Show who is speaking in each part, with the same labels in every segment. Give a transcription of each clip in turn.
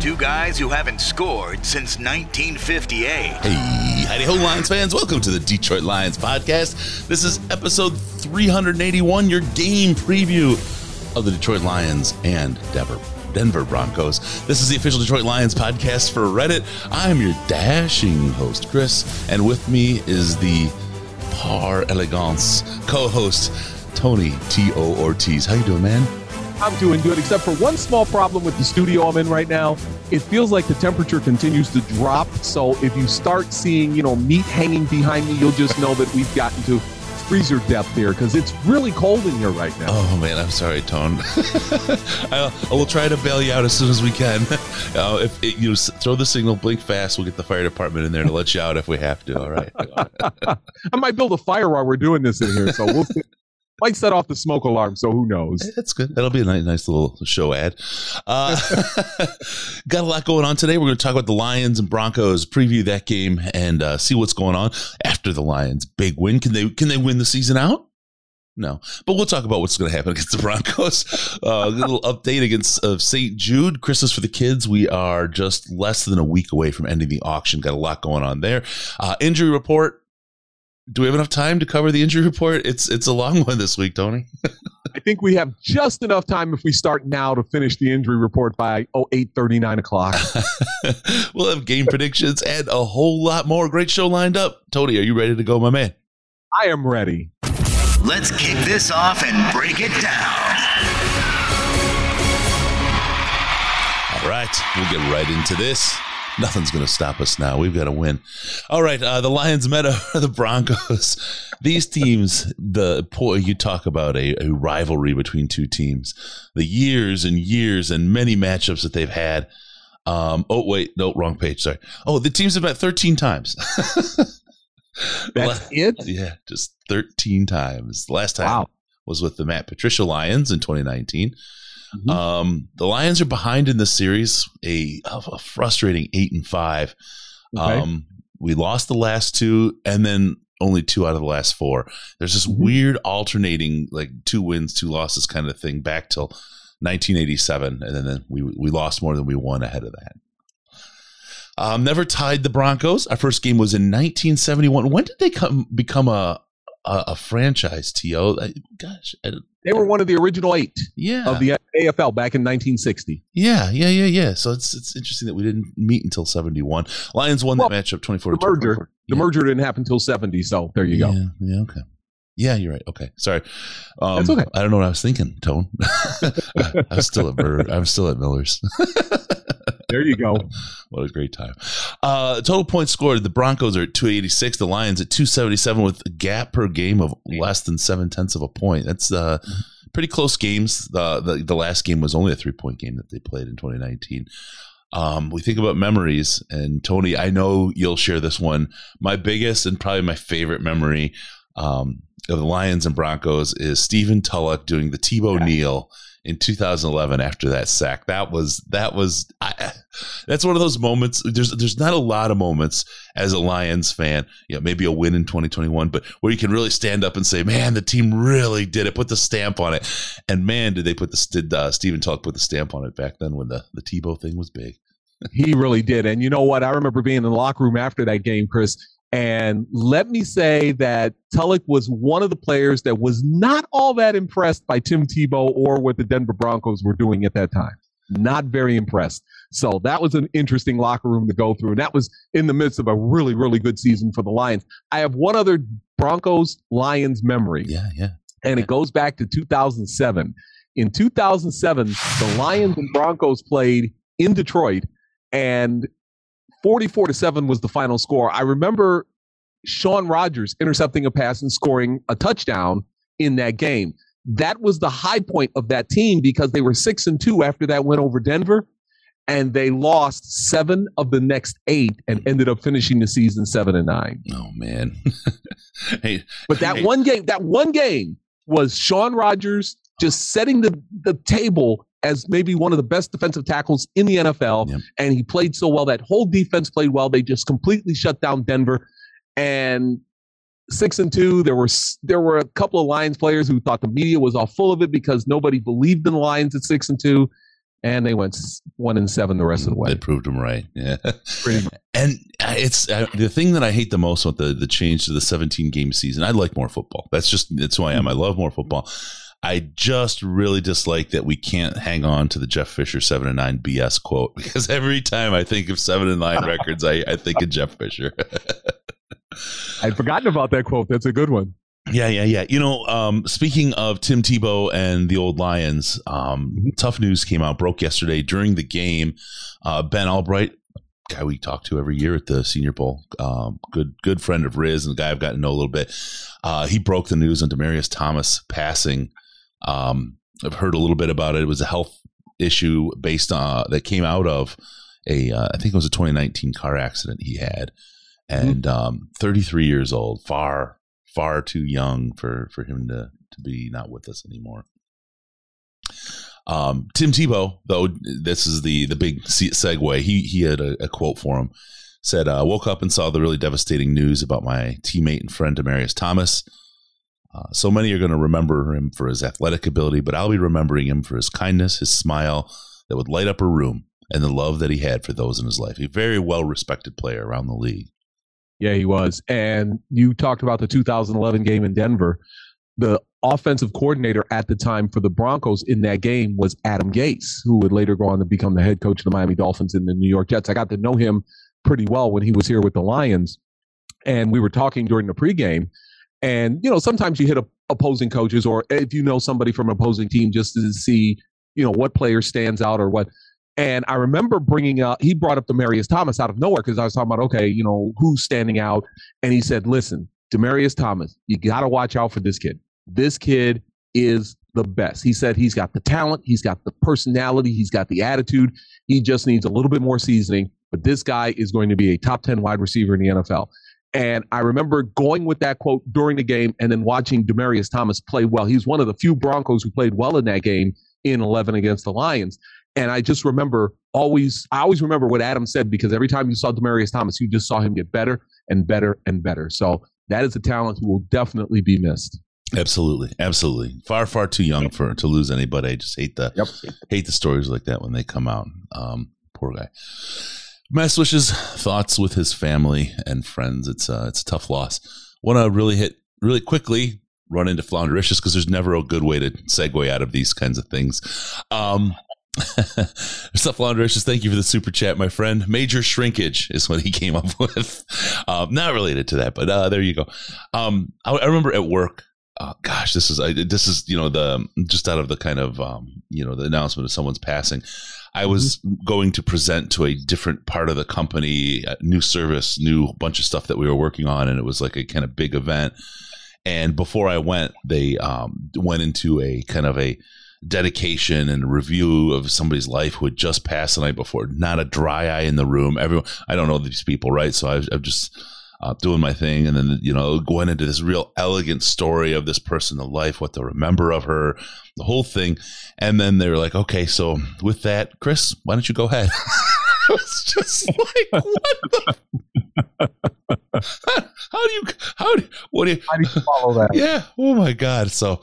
Speaker 1: two guys who haven't scored since 1958.
Speaker 2: Hey, howdy ho, Lions fans. Welcome to the Detroit Lions podcast. This is episode 381, your game preview of the Detroit Lions and Denver, Denver Broncos. This is the official Detroit Lions podcast for Reddit. I'm your dashing host, Chris, and with me is the par elegance co-host, Tony T.O. Ortiz. How you doing, man?
Speaker 3: I'm doing good, except for one small problem with the studio I'm in right now. It feels like the temperature continues to drop. So if you start seeing, you know, meat hanging behind me, you'll just know that we've gotten to freezer depth here because it's really cold in here right now.
Speaker 2: Oh man, I'm sorry, Tone. I, I will try to bail you out as soon as we can. Uh, if it, you throw the signal, blink fast, we'll get the fire department in there to let you out if we have to. All right.
Speaker 3: I might build a fire while we're doing this in here, so we'll might set off the smoke alarm. So who knows?
Speaker 2: That's good. That'll be a nice, nice little show ad. Uh, got a lot going on today. We're going to talk about the Lions and Broncos, preview that game, and uh, see what's going on after the Lions' big win. Can they can they win the season out? No, but we'll talk about what's going to happen against the Broncos. Uh, a little update against of St. Jude Christmas for the kids. We are just less than a week away from ending the auction. Got a lot going on there. Uh, injury report. Do we have enough time to cover the injury report? It's it's a long one this week, Tony.
Speaker 3: I think we have just enough time if we start now to finish the injury report by oh eight thirty nine o'clock.
Speaker 2: we'll have game predictions and a whole lot more. Great show lined up. Tony, are you ready to go, my man?
Speaker 3: I am ready.
Speaker 1: Let's kick this off and break it down.
Speaker 2: All right, we'll get right into this. Nothing's going to stop us now. We've got to win. All right, uh, the Lions met the Broncos. These teams, the boy, you talk about a, a rivalry between two teams. The years and years and many matchups that they've had. Um, oh wait, no, wrong page. Sorry. Oh, the teams have met 13 times.
Speaker 3: That's it.
Speaker 2: Yeah, just 13 times. Last time
Speaker 3: Wow.
Speaker 2: was with the Matt Patricia Lions in 2019.
Speaker 3: Mhm.
Speaker 2: Um, the Lions are behind in this series, a, a frustrating eight and five.
Speaker 3: Okay.
Speaker 2: Um, we lost the last two, and then only two out of the last four. There's this
Speaker 3: Mhm.
Speaker 2: weird alternating, like two wins, two losses kind of thing back till 1987, and then we we lost more than we won ahead of that. Um, never tied the Broncos. Our first game was in 1971. When did they come become a a, a franchise? To I, gosh, I, don't-
Speaker 3: They were one of the original eight
Speaker 2: yeah,
Speaker 3: of the AFL back in 1960.
Speaker 2: yeah, yeah, yeah, yeah. So it's it's interesting that we didn't meet until 71. Lions won
Speaker 3: Well,
Speaker 2: that matchup 24
Speaker 3: The
Speaker 2: to
Speaker 3: merger,
Speaker 2: 24.
Speaker 3: the
Speaker 2: Yeah.
Speaker 3: merger didn't happen until 70. So there you go.
Speaker 2: Yeah, yeah, okay. Yeah, you're right. Okay, sorry. Um,
Speaker 3: That's okay.
Speaker 2: I don't know what I was thinking, Tone. I'm still at Bur- I'm still at Miller's.
Speaker 3: There you go.
Speaker 2: what a great time. Uh, total points scored: the Broncos are at 286, the Lions at 277, with a gap per game of less than seven tenths of a point. That's uh, pretty close games. The, the the last game was only a three point game that they played in 2019. Um, we think about memories, and Tony, I know you'll share this one. My biggest and probably my favorite memory um, of the Lions and Broncos is Stephen Tulloch doing the Tebow kneel in 2011 after that sack. That was that was I, that's one of those moments. There's there's not a lot of moments as a Lions fan, you know, maybe a win in 2021, but where you can really stand up and say, "Man, the team really did it. Put the stamp on it." And man, did they put the did uh, Stephen Tulloch put the stamp on it back then when the the Tebow thing was big.
Speaker 3: He really did. And you know what? I remember being in the locker room after that game, Chris. And let me say that Tulloch was one of the players that was not all that impressed by Tim Tebow or what the Denver Broncos were doing at that time. Not very impressed. So that was an interesting locker room to go through. And that was in the midst of a really, really good season for the Lions. I have one other Broncos Lions memory
Speaker 2: Yeah, yeah.
Speaker 3: and it goes back to 2007. In 2007, the Lions and Broncos played in Detroit, and 44 to 7 was the final score. I remember Shaun Rogers intercepting a pass and scoring a touchdown in that game. That was the high point of that team because they were 6 and 2 after that win over Denver. and they lost seven of the next eight and ended up finishing the season seven and nine.
Speaker 2: Oh man. hey,
Speaker 3: but that
Speaker 2: hey.
Speaker 3: one game, that one game was Shaun Rogers just setting the, the table as maybe one of the best defensive tackles in the NFL.
Speaker 2: Yep.
Speaker 3: And he played so well. That whole defense played well. They just completely shut down Denver. And six and two, there were there were a couple of Lions players who thought the media was all full of it because nobody believed in the Lions at six and two. And they went one and seven the rest of the way.
Speaker 2: They proved them right. Yeah. And it's uh, the thing that I hate the most with the the change to the 17 game season. I like more football. That's just that's who I am. I love more football. I just really dislike that we can't hang on to the Jeff Fisher seven and nine BS quote because every time I think of seven and nine records, I, I think of Jeff Fisher.
Speaker 3: I'd forgotten about that quote. That's a good one.
Speaker 2: Yeah, yeah, yeah. You know, um, speaking of Tim Tebow and the old Lions, um, tough news came out, broke yesterday during the game. Uh, ben Allbright, guy we talk to every year at the Senior Bowl, um, good good friend of Riz and the guy I've gotten to know a little bit. Uh, he broke the news on Demaryius Thomas passing. Um, I've heard a little bit about it. It was a health issue based on that came out of a, uh, I think it was a 2019 car accident he had, and um, 33 years old, far far too young for for him to to be not with us anymore. Um, Tim Tebow, though, this is the the big segue. He he had a, a quote for him. Said, uh, "Woke up and saw the really devastating news about my teammate and friend Demaryius Thomas. Uh, so many are going to remember him for his athletic ability, but I'll be remembering him for his kindness, his smile that would light up a room, and the love that he had for those in his life. A very well respected player around the league."
Speaker 3: Yeah, he was. And you talked about the 2011 game in Denver. The offensive coordinator at the time for the Broncos in that game was Adam Gase, who would later go on to become the head coach of the Miami Dolphins and the New York Jets. I got to know him pretty well when he was here with the Lions. And we were talking during the pregame. And, you know, sometimes you hit opposing coaches, or if you know somebody from opposing team, just to see, you know, what player stands out or what. And I remember bringing up, he brought up Demaryius Thomas out of nowhere because I was talking about, okay, you know, who's standing out. And he said, listen, Demaryius Thomas, you got to watch out for this kid. This kid is the best. He said he's got the talent, he's got the personality, he's got the attitude. He just needs a little bit more seasoning. But this guy is going to be a top 10 wide receiver in the NFL. And I remember going with that quote during the game and then watching Demaryius Thomas play well. He's one of the few Broncos who played well in that game in 11 against the Lions. And I just remember always, I always remember what Adam said because every time you saw Demaryius Thomas, you just saw him get better and better and better. So that is a talent who will definitely be missed.
Speaker 2: Absolutely, absolutely. Far, far too young for to lose anybody. I just hate the
Speaker 3: yep.
Speaker 2: hate the stories like that when they come out. Um, poor guy. Best wishes, thoughts with his family and friends. It's uh, it's a tough loss. Want to really hit really quickly run into Floundericious because there's never a good way to segue out of these kinds of things. Um, up, Floundericious? Thank you for the super chat, my friend. Major shrinkage is what he came up with. Um, not related to that, but uh, there you go. Um, I, I, remember at work. Uh, gosh, this is I, this is you know the just out of the kind of um, you know the announcement of someone's passing. I was going to present to a different part of the company, new service, new bunch of stuff that we were working on, and it was like a kind of big event. And before I went, they um, went into a kind of a dedication and review of somebody's life who had just passed the night before. Not a dry eye in the room. Everyone, I don't know these people, right? So I, I'm just uh, doing my thing, and then you know going into this real elegant story of this person, the life, what to remember of her, the whole thing, and then they were like, "Okay, so with that, Chris, why don't you go ahead?" I was just like, "What the." how do you how do what do you
Speaker 3: how do you follow that
Speaker 2: yeah oh my god so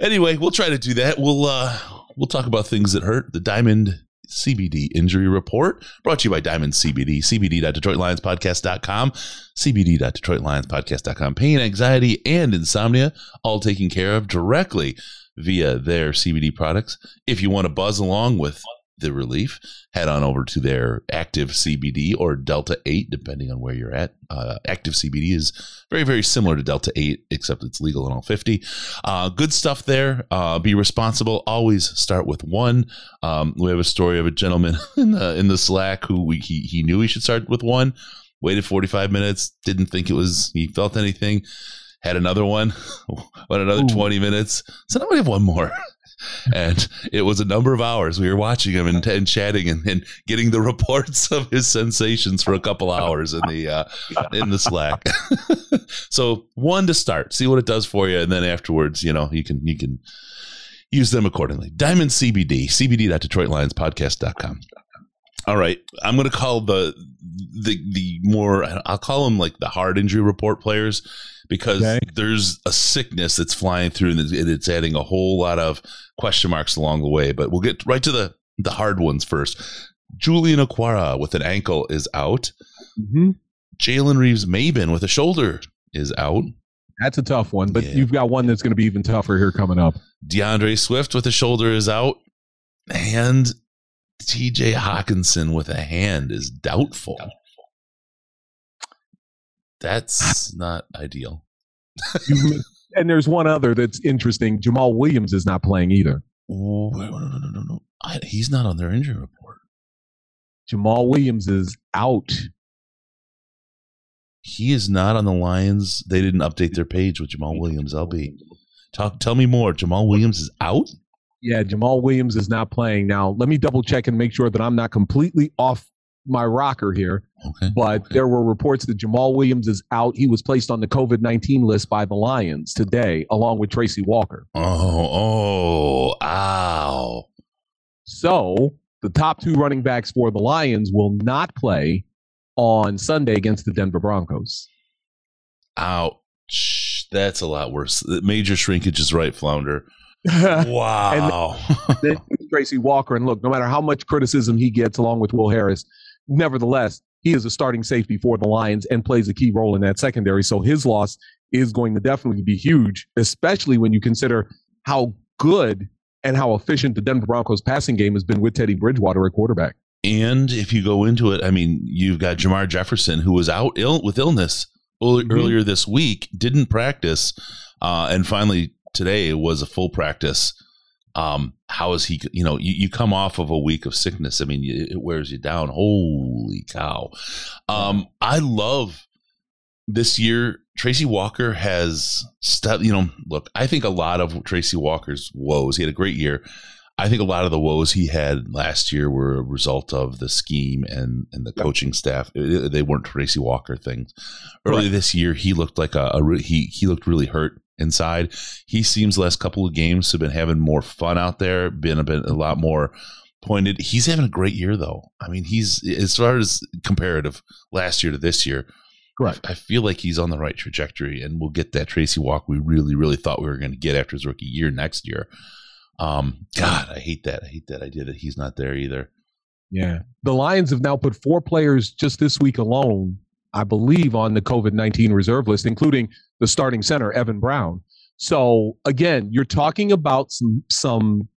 Speaker 2: anyway, we'll try to do that. We'll uh, we'll talk about things that hurt. The Diamond CBD injury report brought to you by Diamond CBD, cbd.detroitlionspodcast.com, cbd.detroitlionspodcast.com. Pain, anxiety, and insomnia all taken care of directly via their CBD products. If you want to buzz along with the relief, head on over to their active CBD or Delta 8, depending on where you're at. Uh, active CBD is very, very similar to Delta 8, except it's legal in all 50. Uh, good stuff there. Uh, be responsible. Always start with one. Um, we have a story of a gentleman in the, in the Slack who we, he, he knew he should start with one, waited 45 minutes, didn't think it was, he felt anything. Had another one, went another Ooh. 20 minutes. So now we have one more. and it was a number of hours. We were watching him and, and chatting and, and, getting the reports of his sensations for a couple hours in the uh, in the Slack. so one to start, see what it does for you, and then afterwards, you know, you can you can use them accordingly. Diamond CBD, cbd.detroitlionspodcast.com. All right, I'm going to call the the the more I'll call them like the hard injury report players because okay. there's a sickness that's flying through and it's adding a whole lot of question marks along the way. But we'll get right to the the hard ones first. Julian Okwara with an ankle is out. Mm-hmm. Jalen Reeves Maybin with a shoulder is out.
Speaker 3: That's a tough one, but yeah. you've got one that's going to be even tougher here coming up.
Speaker 2: D'Andre Swift with a shoulder is out, and TJ Hockenson with a hand is doubtful. That's not ideal.
Speaker 3: and there's one other that's interesting. Jamaal Williams is not playing either.
Speaker 2: Oh, no, no, no, no, no. I, he's not on their injury report.
Speaker 3: Jamaal Williams is out.
Speaker 2: He is not on the Lions. They didn't update their page with Jamaal Williams. LB, talk. Tell me more. Jamaal Williams is out.
Speaker 3: Yeah, Jamaal Williams is not playing now. Let me double check and make sure that I'm not completely off my rocker here. Okay. But okay. there were reports that Jamaal Williams is out. He was placed on the COVID 19 list by the Lions today, along with Tracy Walker.
Speaker 2: Oh, oh, ow.
Speaker 3: So the top two running backs for the Lions will not play on Sunday against the Denver Broncos.
Speaker 2: Ouch. That's a lot worse. Major shrinkage is right, Flounder. Wow.
Speaker 3: and then, then Tracy Walker. And look, no matter how much criticism he gets along with Will Harris, nevertheless, he is a starting safety for the Lions and plays a key role in that secondary. So his loss is going to definitely be huge, especially when you consider how good and how efficient the Denver Broncos passing game has been with Teddy Bridgewater at quarterback.
Speaker 2: And if you go into it, I mean, you've got Jermar Jefferson, who was out ill with illness mm-hmm. earlier this week, didn't practice, uh, and finally today was a full practice um, how is he? You know, you, you come off of a week of sickness. I mean, it wears you down. Holy cow! Um, I love this year. Tracy Walker has stepped. You know, look, I think a lot of Tracy Walker's woes. He had a great year. I think a lot of the woes he had last year were a result of the scheme and, and the coaching staff. They weren't Tracy Walker things. Early right. this year, he looked like a, a, he he looked really hurt inside. He seems last couple of games have been having more fun out there, been a bit a lot more pointed. He's having a great year though. I mean, he's as far as comparative last year to this year.
Speaker 3: Right.
Speaker 2: I feel like he's on the right trajectory, and we'll get that Tracy walk we really, really thought we were going to get after his rookie year next year. Um, God, I hate that. I hate that idea that he's not there either.
Speaker 3: Yeah. The Lions have now put four players just this week alone, I believe, on the COVID 19 reserve list, including the starting center, Evan Brown. So again, you're talking about some some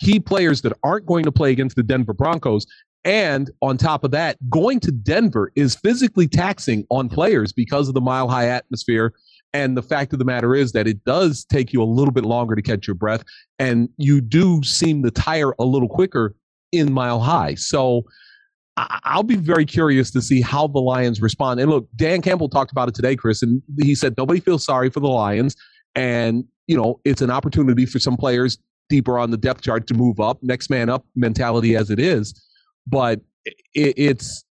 Speaker 3: key players that aren't going to play against the Denver Broncos. And on top of that, going to Denver is physically taxing on players because of the mile high atmosphere. And the fact of the matter is that it does take you a little bit longer to catch your breath. And you do seem to tire a little quicker in mile high. So I'll be very curious to see how the Lions respond. And look, Dan Campbell talked about it today, Chris, and he said nobody feels sorry for the Lions. And, you know, it's an opportunity for some players deeper on the depth chart to move up, next man up mentality as it is. But it, it's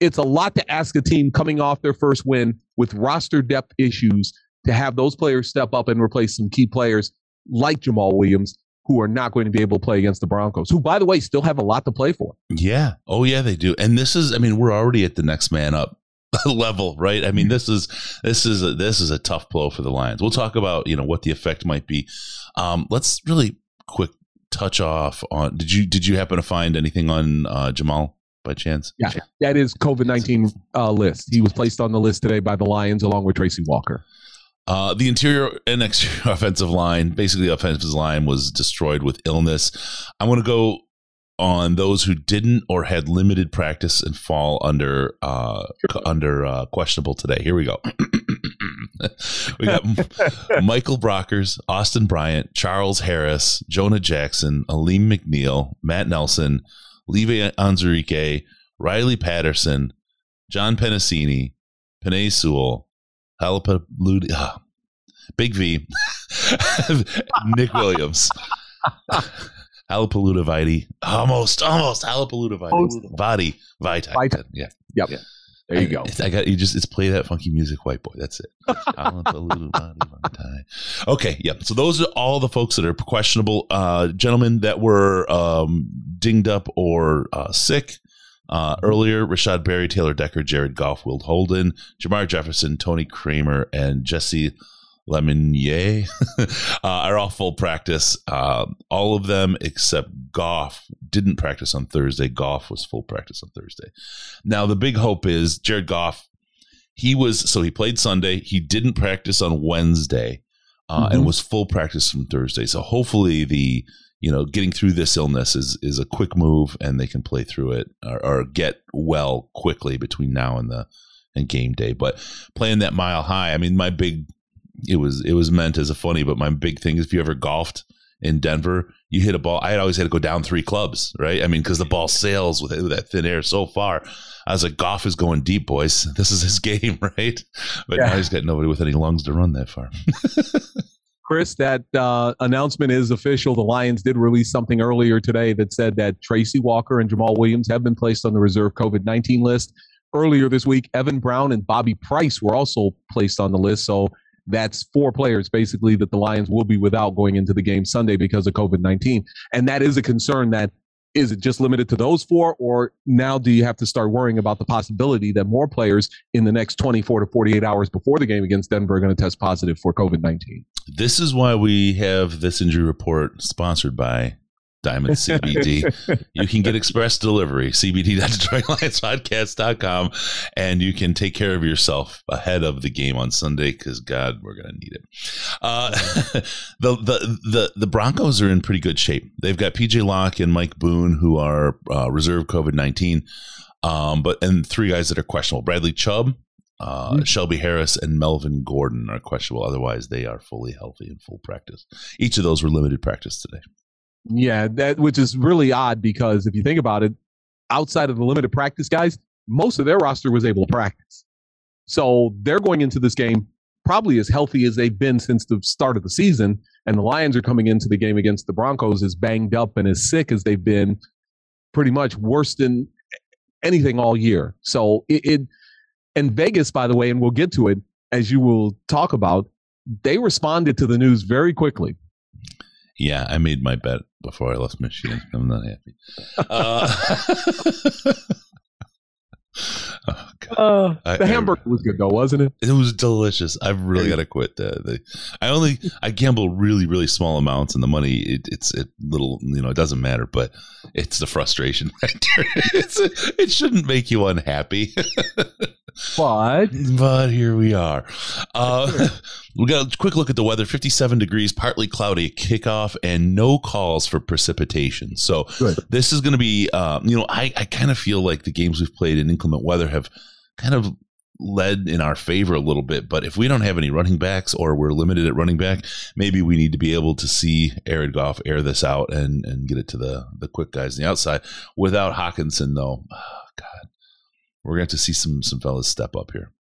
Speaker 3: it's a lot to ask a team coming off their first win with roster depth issues to have those players step up and replace some key players like Jamaal Williams who are not going to be able to play against the Broncos, who, by the way, still have a lot to play for.
Speaker 2: Yeah. Oh, yeah, they do. And this is, I mean, we're already at the next man up level, right? I mean, this is this is a, this is a tough blow for the Lions. We'll talk about you know what the effect might be. Um, let's really quick touch off on. Did you did you happen to find anything on uh, Jamaal? by chance?
Speaker 3: Yeah, that is COVID nineteen uh, list. He was placed on the list today by the Lions along with Tracy Walker.
Speaker 2: Uh, the interior and exterior offensive line, basically, the offensive line was destroyed with illness. I'm going to go on those who didn't or had limited practice and fall under uh, under uh, questionable today. Here we go. we got Michael Brockers, Austin Bryant, Charles Harris, Jonah Jackson, Alim McNeill, Matt Nelson, Levi Onwuzurike, Riley Patterson, John Penisini, Penei Sewell, Halapaludi, uh, Big V, Nick Williams. Halapalooza Vitae. Almost, almost. Halapalooza Vitae. Vadi. Vitae.
Speaker 3: Vitae.
Speaker 2: Yeah.
Speaker 3: Yep.
Speaker 2: Yeah.
Speaker 3: There you go.
Speaker 2: I, I, got you. Just it's play that funky music, white boy. That's it. okay, yeah. So those are all the folks that are questionable. Uh, gentlemen that were um, dinged up or uh, sick. Uh, earlier, Rashod Berry, Taylor Decker, Jared Goff, Will Holden, Jermar Jefferson, Tony Kraemer, and Jessie Lemonier uh, are all full practice. Uh, all of them except Goff didn't practice on Thursday. Goff was full practice on Thursday. Now, the big hope is Jared Goff. He was so he played Sunday. He didn't practice on Wednesday uh, mm-hmm. and was full practice from Thursday. So hopefully the you know getting through this illness is is a quick move and they can play through it or, or get well quickly between now and the and game day. But playing that mile high, I mean, my big it was it was meant as a funny, but my big thing is if you ever golfed in Denver, you hit a ball. I had always had to go down three clubs, right? I mean, because the ball sails with, with, that thin air so far. I was like, golf is going deep, boys. This is his game, right? But yeah. now he's got nobody with any lungs to run that far.
Speaker 3: Chris, that uh, announcement is official. The Lions did release something earlier today that said that Tracy Walker and Jamaal Williams have been placed on the reserve COVID 19 list. Earlier this week, Evan Brown and Bobby Price were also placed on the list. So that's four players basically that the Lions will be without going into the game Sunday because of COVID 19. And that is a concern that is it just limited to those four, or now do you have to start worrying about the possibility that more players in the next 24 to 48 hours before the game against Denver are going to test positive for COVID 19?
Speaker 2: This is why we have this injury report sponsored by Diamond CBD. you can get express delivery, cbd.detroitlions.podcast.com, and you can take care of yourself ahead of the game on Sunday because, God, we're going to need it. Uh, the, the, the, the Broncos are in pretty good shape. They've got PJ Locke and Mike Boone, who are uh, reserve COVID 19, um, but and three guys that are questionable Bradley Chubb. Uh, mm-hmm. Shelby Harris and Melvin Gordon are questionable. Otherwise, they are fully healthy and full practice. Each of those were limited practice today.
Speaker 3: Yeah, that which is really odd because if you think about it, outside of the limited practice guys, most of their roster was able to practice. So they're going into this game probably as healthy as they've been since the start of the season. And the Lions are coming into the game against the Broncos as banged up and as sick as they've been, pretty much worse than anything all year. So it, it and Vegas, by the way, and we'll get to it as you will talk about, they responded to the news very quickly.
Speaker 2: Yeah, I made my bet before I left Michigan. I'm not happy. Uh,
Speaker 3: oh, uh, the I, hamburger I, was good though, wasn't it?
Speaker 2: It was delicious. I've really got to quit the, the. I only I gamble really really small amounts, and the money it, it's it little you know it doesn't matter, but it's the frustration factor. it's it shouldn't make you unhappy.
Speaker 3: but
Speaker 2: but here we are. Uh, we got a quick look at the weather: fifty-seven degrees, partly cloudy, kickoff, and no calls for precipitation. So Good. this is going to be, um, you know, I I kind of feel like the games we've played in inclement weather have kind of led in our favor a little bit. But if we don't have any running backs or we're limited at running back, maybe we need to be able to see Jared Goff air this out and and get it to the the quick guys on the outside without Hockenson, though. Oh, God we're going to have to see some some fellas step up here.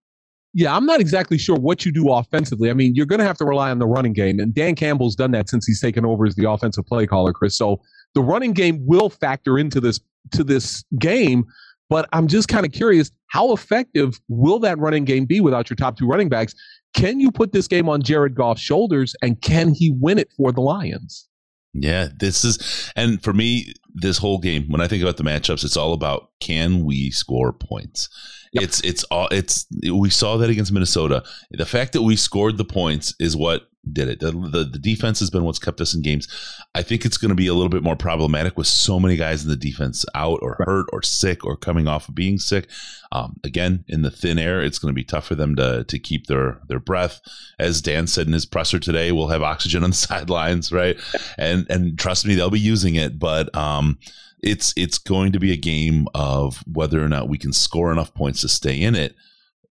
Speaker 3: Yeah, I'm not exactly sure what you do offensively. I mean, you're going to have to rely on the running game, and Dan Campbell's done that since he's taken over as the offensive play caller, Chris. So the running game will factor into this to this game. But I'm just kind of curious, how effective will that running game be without your top two running backs? Can you put this game on Jared Goff's shoulders, and can he win it for the Lions?
Speaker 2: Yeah, this is, and for me, this whole game, when I think about the matchups, it's all about can we score points. Yep. It's it's all it's we saw that against Minnesota. The fact that we scored the points is what did it. The, the, the defense has been what's kept us in games. I think it's going to be a little bit more problematic with so many guys in the defense out or right. hurt or sick or coming off of being sick. Um, again, in the thin air, it's going to be tough for them to to keep their their breath. As Dan said in his presser today, we'll have oxygen on the sidelines, right? And and trust me, they'll be using it. But um, it's it's going to be a game of whether or not we can score enough points to stay in it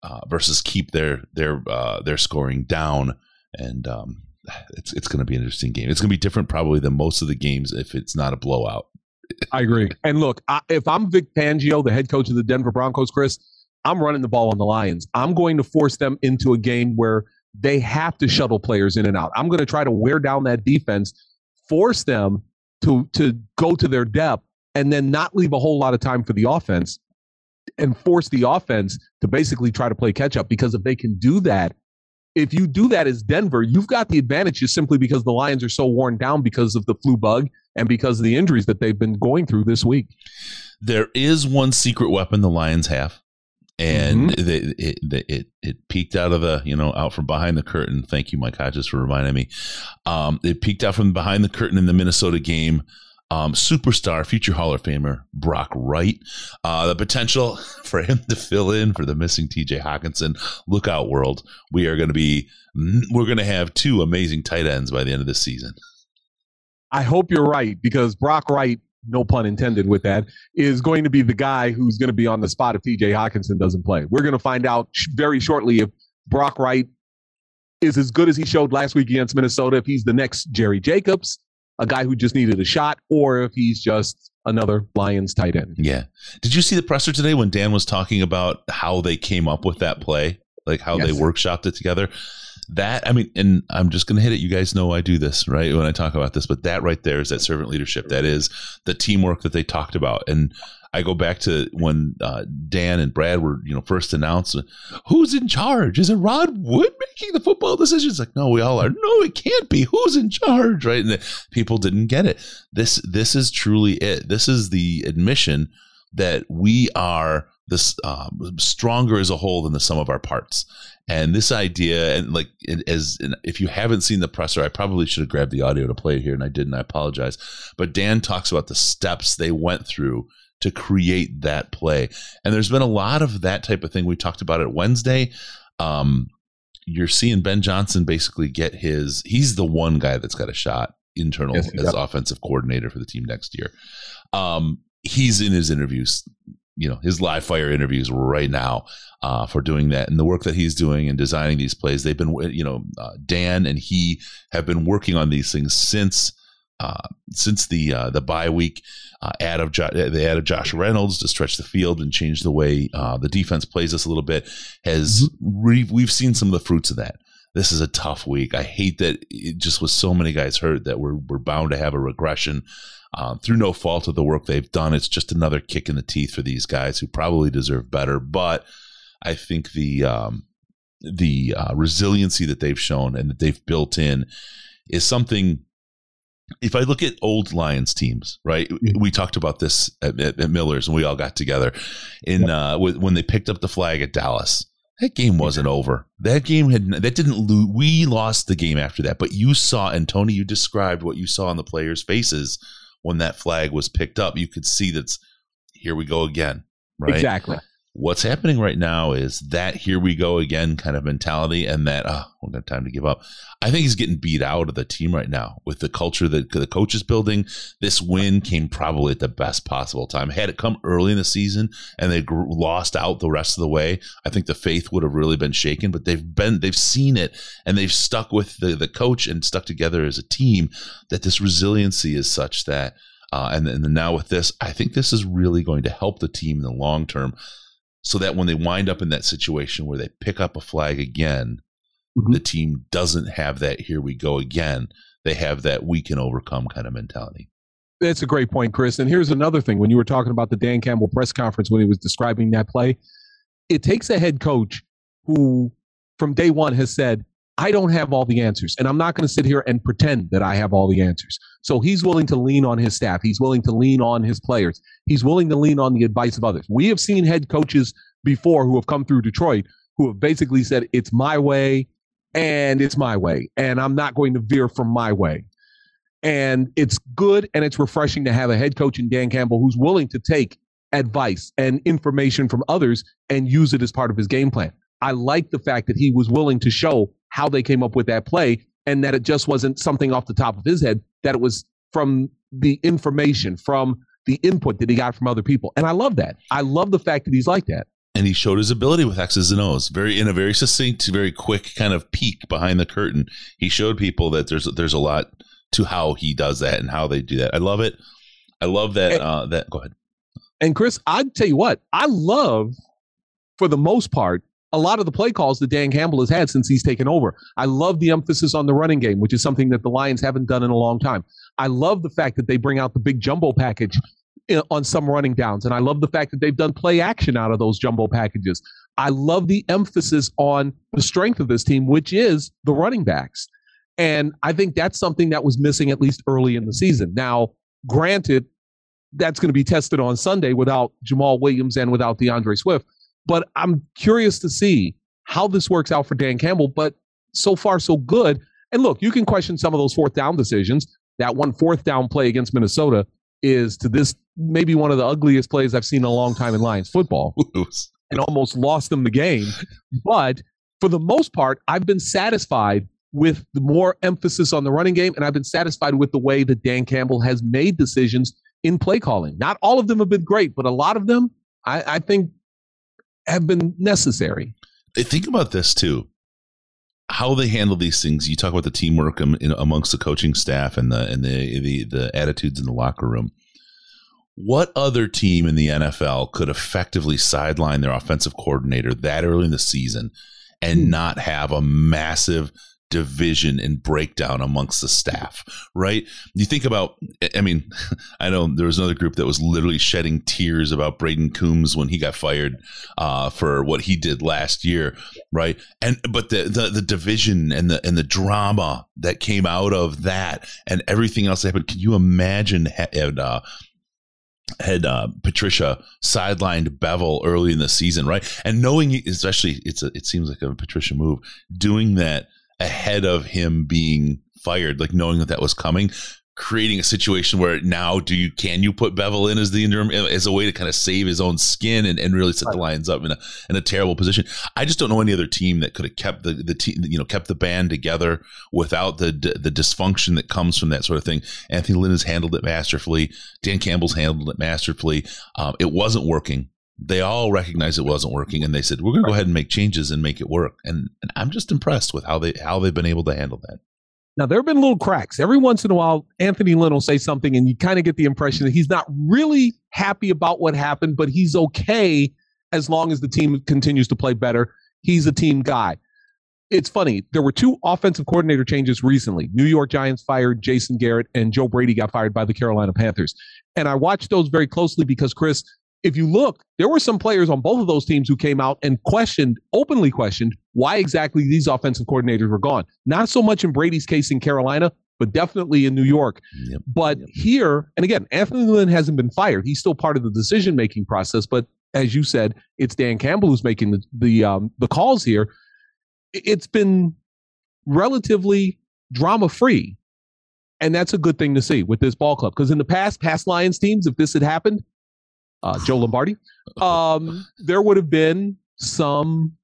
Speaker 2: uh, versus keep their their uh, their scoring down and um, it's it's going to be an interesting game. It's going to be different probably than most of the games if it's not a blowout.
Speaker 3: I agree. And look, I, if I'm Vic Fangio, the head coach of the Denver Broncos, Chris, I'm running the ball on the Lions. I'm going to force them into a game where they have to shuttle players in and out. I'm going to try to wear down that defense force them to to go to their depth and then not leave a whole lot of time for the offense and force the offense to basically try to play catch up because if they can do that if you do that as Denver, you've got the advantage just simply because the Lions are so worn down because of the flu bug and because of the injuries that they've been going through this week.
Speaker 2: There is one secret weapon the Lions have, and mm-hmm. they, it, it, it it peeked out of the you know out from behind the curtain. Thank you, Mike Hodges, for reminding me. Um, it peeked out from behind the curtain in the Minnesota game um, superstar, future Hall of Famer Brock Wright. Uh, the potential for him to fill in for the missing TJ Hockenson. Look out, world. We are going to be, we're going to have two amazing tight ends by the end of this season.
Speaker 3: I hope you're right because Brock Wright, no pun intended with that, is going to be the guy who's going to be on the spot if TJ Hockenson doesn't play. We're going to find out very shortly if Brock Wright is as good as he showed last week against Minnesota, if he's the next Jerry Jacobs, a guy who just needed a shot or if he's just another Lions tight end.
Speaker 2: Yeah. Did you see the presser today when Dan was talking about how they came up with that play, like how yes. they workshopped it together? That, I mean, and I'm just going to hit it. You guys know I do this, right? When I talk about this, but that right there is that servant leadership. That is the teamwork that they talked about. And I go back to when uh, Dan and Brad were, you know, first announced, who's in charge? Is it Rod Wood making the football decisions? Like, no, we all are. No, it can't be. Who's in charge? Right? And people didn't get it. This this is truly it. This is the admission that we are this um, stronger as a whole than the sum of our parts. And this idea, and like as if you haven't seen the presser, I probably should have grabbed the audio to play it here, and I didn't. I apologize. But Dan talks about the steps they went through to create that play. And there's been a lot of that type of thing. We talked about it Wednesday. Um, you're seeing Ben Johnson basically get his, he's the one guy that's got a shot internal yes, as offensive coordinator for the team next year. Um, he's in his interviews, you know, his live fire interviews right now uh, for doing that and the work that he's doing and designing these plays. They've been, you know, uh, Dan and he have been working on these things since uh, since the uh, the bye week. Uh, add of jo- they added Josh Reynolds to stretch the field and change the way uh, the defense plays us a little bit. Has mm-hmm. re- we've seen some of the fruits of that. This is a tough week. I hate that it just was so many guys hurt that we're we're bound to have a regression. Um, through no fault of the work they've done, it's just another kick in the teeth for these guys who probably deserve better. But I think the um, the uh, resiliency that they've shown and that they've built in is something if I look at old Lions teams, right? Mm-hmm. We talked about this at, at, at, Miller's, and we all got together in uh, when they picked up the flag at Dallas. That game wasn't over. That game had that didn't lose. We lost the game after that, but you saw and Tony, you described what you saw on the players' faces when that flag was picked up. You could see that's here we go again, right?
Speaker 3: Exactly
Speaker 2: what's happening right now is that here we go again kind of mentality and that oh, we don't have time to give up. I think he's getting beat out of the team right now with the culture that the coach is building. This win came probably at the best possible time. Had it come early in the season and they lost out the rest of the way, I think the faith would have really been shaken. But they've been they've seen it and they've stuck with the the coach and stuck together as a team. That this resiliency is such that. Uh, and, and now with this, I think this is really going to help the team in the long term so that when they wind up in that situation where they pick up a flag again, mm-hmm. the team doesn't have that here we go again. They have that we can overcome kind of mentality.
Speaker 3: That's a great point, Chris. And here's another thing when you were talking about the Dan Campbell press conference when he was describing that play, it takes a head coach who from day one has said, I don't have all the answers, and I'm not going to sit here and pretend that I have all the answers. So he's willing to lean on his staff. He's willing to lean on his players. He's willing to lean on the advice of others. We have seen head coaches before who have come through Detroit who have basically said, it's my way and it's my way, and I'm not going to veer from my way. And it's good and it's refreshing to have a head coach in Dan Campbell who's willing to take advice and information from others and use it as part of his game plan. I like the fact that he was willing to show how they came up with that play and that it just wasn't something off the top of his head, that it was from the information, from the input that he got from other people. And I love that. I love the fact that he's like that.
Speaker 2: And he showed his ability with X's and O's, very in a very succinct, very quick kind of peek behind the curtain. He showed people that there's there's a lot to how he does that and how they do that. I love it. I love that. And, uh, that go ahead.
Speaker 3: And Chris, I'd tell you what, I love, for the most part, a lot of the play calls that Dan Campbell has had since he's taken over. I love the emphasis on the running game, which is something that the Lions haven't done in a long time. I love the fact that they bring out the big jumbo package on some running downs. And I love the fact that they've done play action out of those jumbo packages. I love the emphasis on the strength of this team, which is the running backs. And I think that's something that was missing at least early in the season. Now, granted, that's going to be tested on Sunday without Jamaal Williams and without D'Andre Swift. But I'm curious to see how this works out for Dan Campbell. But so far, so good. And look, you can question some of those fourth down decisions. That one fourth down play against Minnesota is to this maybe one of the ugliest plays I've seen in a long time in Lions football and almost lost them the game. But for the most part, I've been satisfied with the more emphasis on the running game, and I've been satisfied with the way that Dan Campbell has made decisions in play calling. Not all of them have been great, but a lot of them I, I think have been necessary.
Speaker 2: Think about this too. How they handle these things. You talk about the teamwork amongst the coaching staff and the and the, the the attitudes in the locker room. What other team in the NFL could effectively sideline their offensive coordinator that early in the season and hmm. not have a massive division and breakdown amongst the staff, right? You think about, I mean, I know there was another group that was literally shedding tears about Brayden Coombs when he got fired uh, for what he did last year, right? And but the, the the division and the and the drama that came out of that and everything else that happened. Can you imagine? Had, uh, had uh, Patricia sidelined Bevell early in the season, right? And knowing, especially, it's a, it seems like a Patricia move, doing that ahead of him being fired, like knowing that that was coming, creating a situation where now do you can you put Bevell in as the interim as a way to kind of save his own skin and, and really set the Lions up in a in a terrible position. I just don't know any other team that could have kept the the team you know kept the band together without the the dysfunction that comes from that sort of thing. Anthony Lynn has handled it masterfully. Dan Campbell's handled it masterfully. Um, it wasn't working they all recognized it wasn't working and they said we're going to go ahead and make changes and make it work. And, and i'm just impressed with how they how they've been able to handle that.
Speaker 3: Now there have been little cracks. Every once in a while anthony lynn will say something and you kind of get the impression that he's not really happy about what happened but he's okay as long as the team continues to play better. He's a team guy. It's funny there were two offensive coordinator changes recently. New york giants fired jason garrett and joe brady got fired by the carolina panthers. And i watched those very closely because chris if you look, there were some players on both of those teams who came out and questioned, openly questioned, why exactly these offensive coordinators were gone. Not so much in Brady's case in Carolina, but definitely in New York. Yep. But yep. here, and again, Anthony Lynn hasn't been fired. He's still part of the decision making process. But as you said, it's Dan Campbell who's making the the, um, the calls here. It's been relatively drama free. And that's a good thing to see with this ball club. Because in the past, past Lions teams, if this had happened, uh, Joe Lombardi, um, there would have been some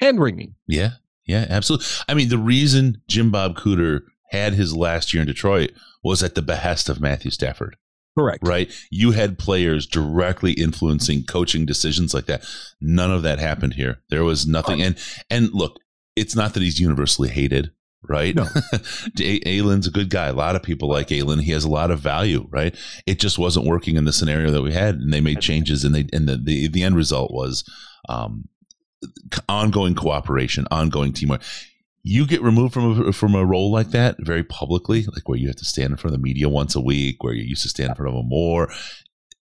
Speaker 3: hand wringing.
Speaker 2: Yeah, yeah, absolutely. I mean, the reason Jim Bob Cooter had his last year in Detroit was at the behest of Matthew Stafford.
Speaker 3: Correct.
Speaker 2: Right? You had players directly influencing coaching decisions like that. None of that happened here. There was nothing. And and look, it's not that he's universally hated right? No. Alen's a good guy. A lot of people like Alen. He has a lot of value, right? It just wasn't working in the scenario that we had, and they made changes, and they and the the, the end result was um, ongoing cooperation, ongoing teamwork. You get removed from a, from a role like that very publicly, like where you have to stand in front of the media once a week, where you used to stand in front of them more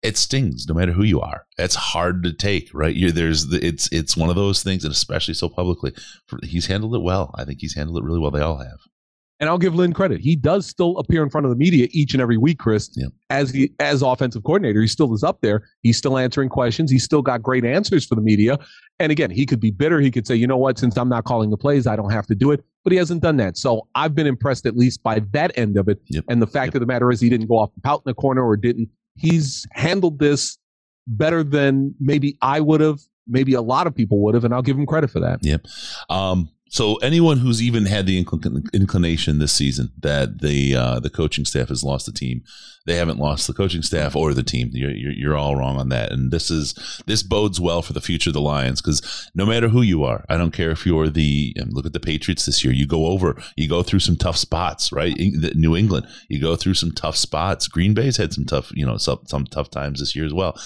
Speaker 2: it stings no matter who you are. It's hard to take, right? You're, there's the, it's it's one of those things, and especially so publicly. He's handled it well. I think he's handled it really well. They all have.
Speaker 3: And I'll give Lynn credit. He does still appear in front of the media each and every week, Chris. Yeah. As he as offensive coordinator, he still is up there. He's still answering questions. He's still got great answers for the media. And again, he could be bitter. He could say, you know what, since I'm not calling the plays, I don't have to do it. But he hasn't done that. So I've been impressed at least by that end of it. Yep. And the fact yep. of the matter is he didn't go off and pout in the corner or didn't he's handled this better than maybe I would have, maybe a lot of people would have, and I'll give him credit for that.
Speaker 2: Yep. Um, so anyone who's even had the inclination this season that the uh, the coaching staff has lost the team, they haven't lost the coaching staff or the team. You're, you're, you're all wrong on that, and this is this bodes well for the future of the Lions because no matter who you are, I don't care if you're the look at the Patriots this year. You go over, you go through some tough spots, right? New England, you go through some tough spots. Green Bay's had some tough, you know, some, some tough times this year as well.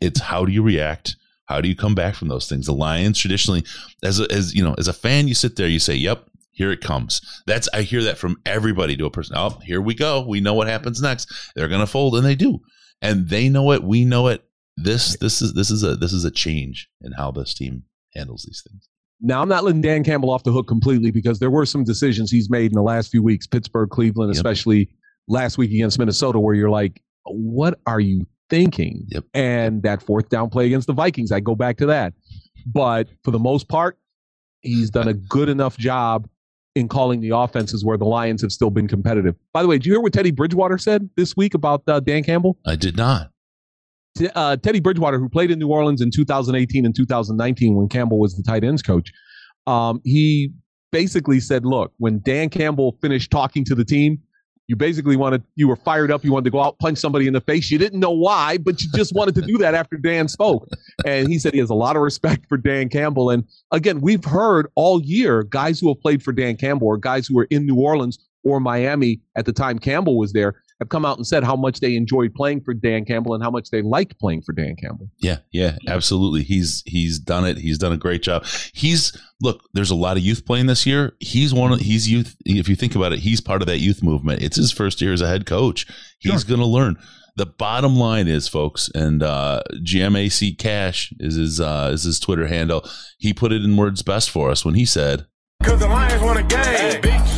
Speaker 2: It's how do you react How do you come back from those things? The Lions traditionally, as a, as you know, as a fan, you sit there, you say, "Yep, here it comes." That's I hear that from everybody to a person. Oh, here we go. We know what happens next. They're going to fold, and they do, and they know it. We know it. This this is this is a this is a change in how this team handles these things.
Speaker 3: Now, I'm not letting Dan Campbell off the hook completely because there were some decisions he's made in the last few weeks, Pittsburgh, Cleveland, yep. especially last week against Minnesota, where you're like, what are you thinking?
Speaker 2: Yep.
Speaker 3: And that fourth down play against the Vikings, I go back to that. But for the most part, he's done a good enough job in calling the offenses where the Lions have still been competitive. By the way, did you hear what Teddy Bridgewater said this week about uh, Dan Campbell?
Speaker 2: I did not.
Speaker 3: Uh, Teddy Bridgewater, who played in New Orleans in 2018 and 2019 when Campbell was the tight ends coach, um, he basically said, "Look, when Dan Campbell finished talking to the team, you basically wanted, you were fired up. You wanted to go out, punch somebody in the face. You didn't know why, but you just wanted to do that after Dan spoke. And he said he has a lot of respect for Dan Campbell. And again, we've heard all year guys who have played for Dan Campbell or guys who were in New Orleans or Miami at the time Campbell was there have come out and said how much they enjoyed playing for Dan Campbell and how much they liked playing for Dan Campbell.
Speaker 2: Yeah, yeah, absolutely. He's he's done it. He's done a great job. He's look. There's a lot of youth playing this year. He's one of he's youth. If you think about it, he's part of that youth movement. It's his first year as a head coach. He's sure. going to learn. The bottom line is, folks, and uh, GMAC Cash is his uh, is his Twitter handle. He put it in words best for us when he said, "Because the Lions want a game, bitch."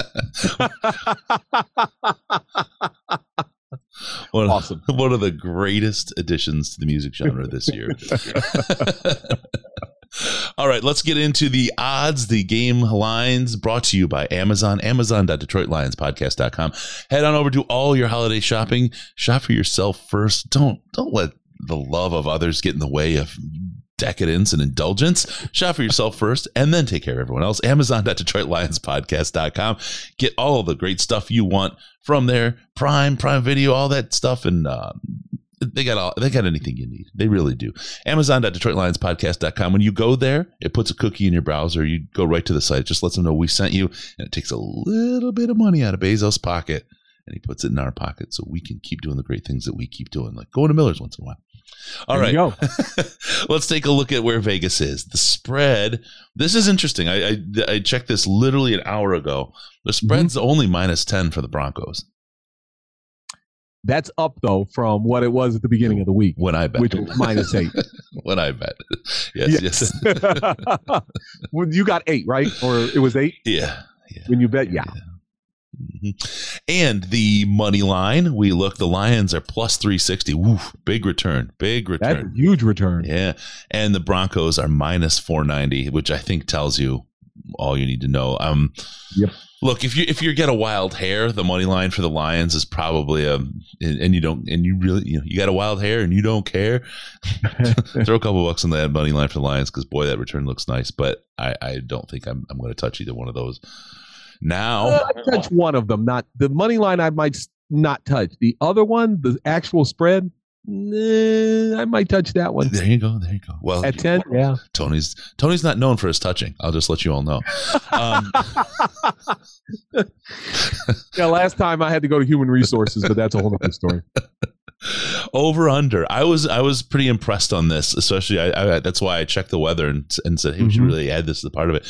Speaker 2: one, awesome. Of, one of the greatest additions to the music genre this year. All right, let's get into the odds, the game lines brought to you by Amazon, amazon.detroitlionspodcast.com. Head on over to all your holiday shopping. Shop for yourself first. Don't don't let the love of others get in the way of decadence and indulgence. Shop for yourself first and then take care of everyone else. Amazon.DetroitLionsPodcast.com. Get all the great stuff you want from there. Prime, Prime Video, all that stuff. And uh, they got all they got anything you need. They really do. Amazon.DetroitLionsPodcast.com. When you go there, it puts a cookie in your browser. You go right to the site. It just lets them know we sent you. And it takes a little bit of money out of Bezos' pocket and he puts it in our pocket so we can keep doing the great things that we keep doing, like going to Miller's once in a while. All there right, let's take a look at where Vegas is. The spread. This is interesting. I I, I checked this literally an hour ago. The spread's mm-hmm. only minus ten for the Broncos.
Speaker 3: That's up though from what it was at the beginning of the week.
Speaker 2: When I bet,
Speaker 3: which was minus eight.
Speaker 2: when I bet, yes, yes.
Speaker 3: yes. you got eight, right? Or it was eight.
Speaker 2: Yeah. yeah.
Speaker 3: When you bet, yeah. yeah.
Speaker 2: Mm-hmm. And the money line, we look, the Lions are plus 360. Woof, big return, big return.
Speaker 3: That's huge return.
Speaker 2: Yeah. And the Broncos are minus 490, which I think tells you all you need to know. Um,
Speaker 3: yep.
Speaker 2: Look, if you if you get a wild hair, the money line for the Lions is probably a and you don't and you really you know you got a wild hair and you don't care. throw a couple bucks on that money line for the Lions because boy, that return looks nice. But I, I don't think I'm I'm going to touch either one of those now,
Speaker 3: uh, I touch one of them. Not the money line. I might not touch the other one. The actual spread. I might touch that one.
Speaker 2: There you go. There you go. Well,
Speaker 3: at ten, yeah.
Speaker 2: Tony's Tony's not known for his touching. I'll just let you all know. Um,
Speaker 3: yeah, last time I had to go to human resources, but that's a whole other story.
Speaker 2: Over under. I was I was pretty impressed on this, especially I, I that's why I checked the weather and, and said, hey, we should mm-hmm. really add this to the part of it.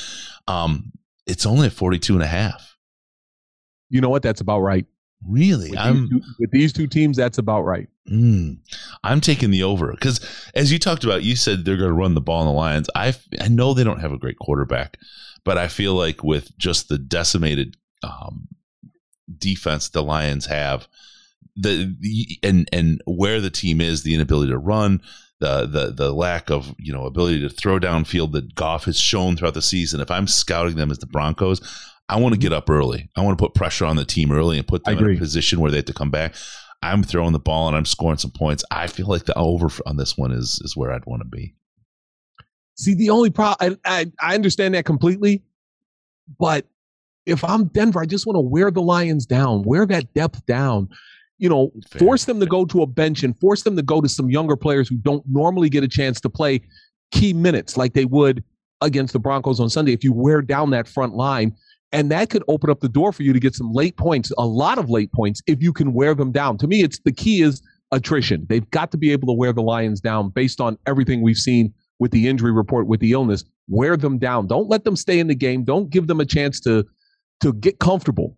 Speaker 2: Um, it's only at 42 and a half.
Speaker 3: You know what? That's about right.
Speaker 2: Really?
Speaker 3: With, I'm, these, two, with these two teams, that's about right.
Speaker 2: Mm, I'm taking the over because, as you talked about, you said they're going to run the ball in the Lions. I I know they don't have a great quarterback, but I feel like with just the decimated um, defense the Lions have, the and and where the team is, the inability to run, the the the lack of you know ability to throw downfield that Goff has shown throughout the season. If I'm scouting them as the Broncos, I want to get up early. I want to put pressure on the team early and put them in a position where they have to come back. I'm throwing the ball and I'm scoring some points. I feel like the over on this one is is where I'd want to be.
Speaker 3: See, the only problem I, I, I understand that completely, but if I'm Denver, I just want to wear the Lions down, wear that depth down you know, Fair. force them to go to a bench and force them to go to some younger players who don't normally get a chance to play key minutes like they would against the Broncos on Sunday if you wear down that front line. And that could open up the door for you to get some late points, a lot of late points, if you can wear them down. To me, it's the key is attrition. They've got to be able to wear the Lions down based on everything we've seen with the injury report, with the illness. Wear them down. Don't let them stay in the game. Don't give them a chance to to get comfortable.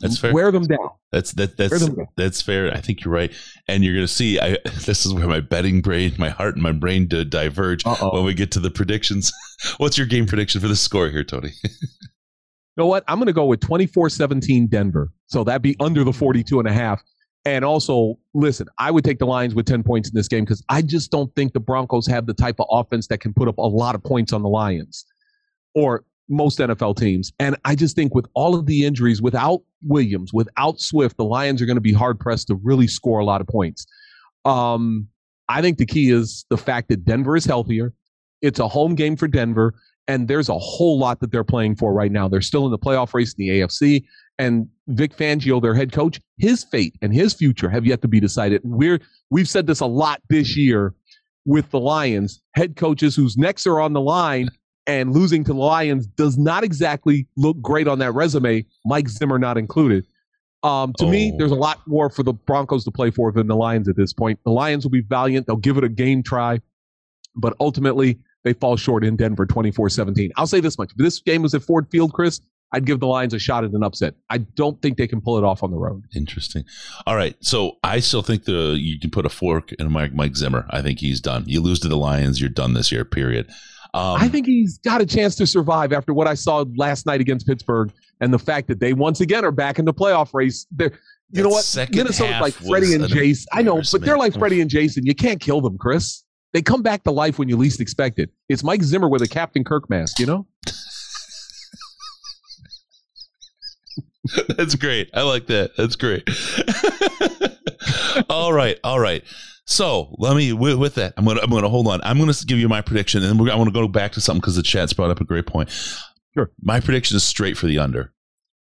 Speaker 2: That's fair.
Speaker 3: Wear them down.
Speaker 2: That's that that's that's fair. I think you're right, and you're going to see. I this is where my betting brain, my heart, and my brain to diverge Uh-oh. when we get to the predictions. What's your game prediction for the score here, Tony?
Speaker 3: you know what? I'm going to go with 24-17 Denver. So that'd be under the 42 and a half. And also, listen, I would take the Lions with 10 points in this game because I just don't think the Broncos have the type of offense that can put up a lot of points on the Lions or most NFL teams. And I just think with all of the injuries, without Williams, without Swift, the Lions are going to be hard pressed to really score a lot of points. Um, I think the key is the fact that Denver is healthier. It's a home game for Denver, and there's a whole lot that they're playing for right now. They're still in the playoff race in the AFC, and Vic Fangio, their head coach, his fate and his future have yet to be decided. We're we've said this a lot this year with the Lions head coaches whose necks are on the line and losing to the Lions does not exactly look great on that resume, Mike Zimmer not included. Um, to oh. me, there's a lot more for the Broncos to play for than the Lions at this point. The Lions will be valiant. They'll give it a game try, but ultimately they fall short in Denver 24 17. I'll say this much. If this game was at Ford Field, Chris, I'd give the Lions a shot at an upset. I don't think they can pull it off on the road.
Speaker 2: Interesting. All right. So I still think the you can put a fork in Mike, Mike Zimmer. I think he's done. You lose to the Lions, you're done this year, period.
Speaker 3: Um, I think he's got a chance to survive after what I saw last night against Pittsburgh and the fact that they once again are back in the playoff race. They're, you know what? Minnesota's like Freddie and Jason. I know, but they're like Freddie and Jason. You can't kill them, Chris. They come back to life when you least expect it. It's Mike Zimmer with a Captain Kirk mask, you know?
Speaker 2: That's great. I like that. That's great. all right. All right. So let me with, with, that. I'm gonna I'm gonna hold on. I'm gonna give you my prediction, and I want to go back to something because the chat's brought up a great point.
Speaker 3: Sure.
Speaker 2: My prediction is straight for the under.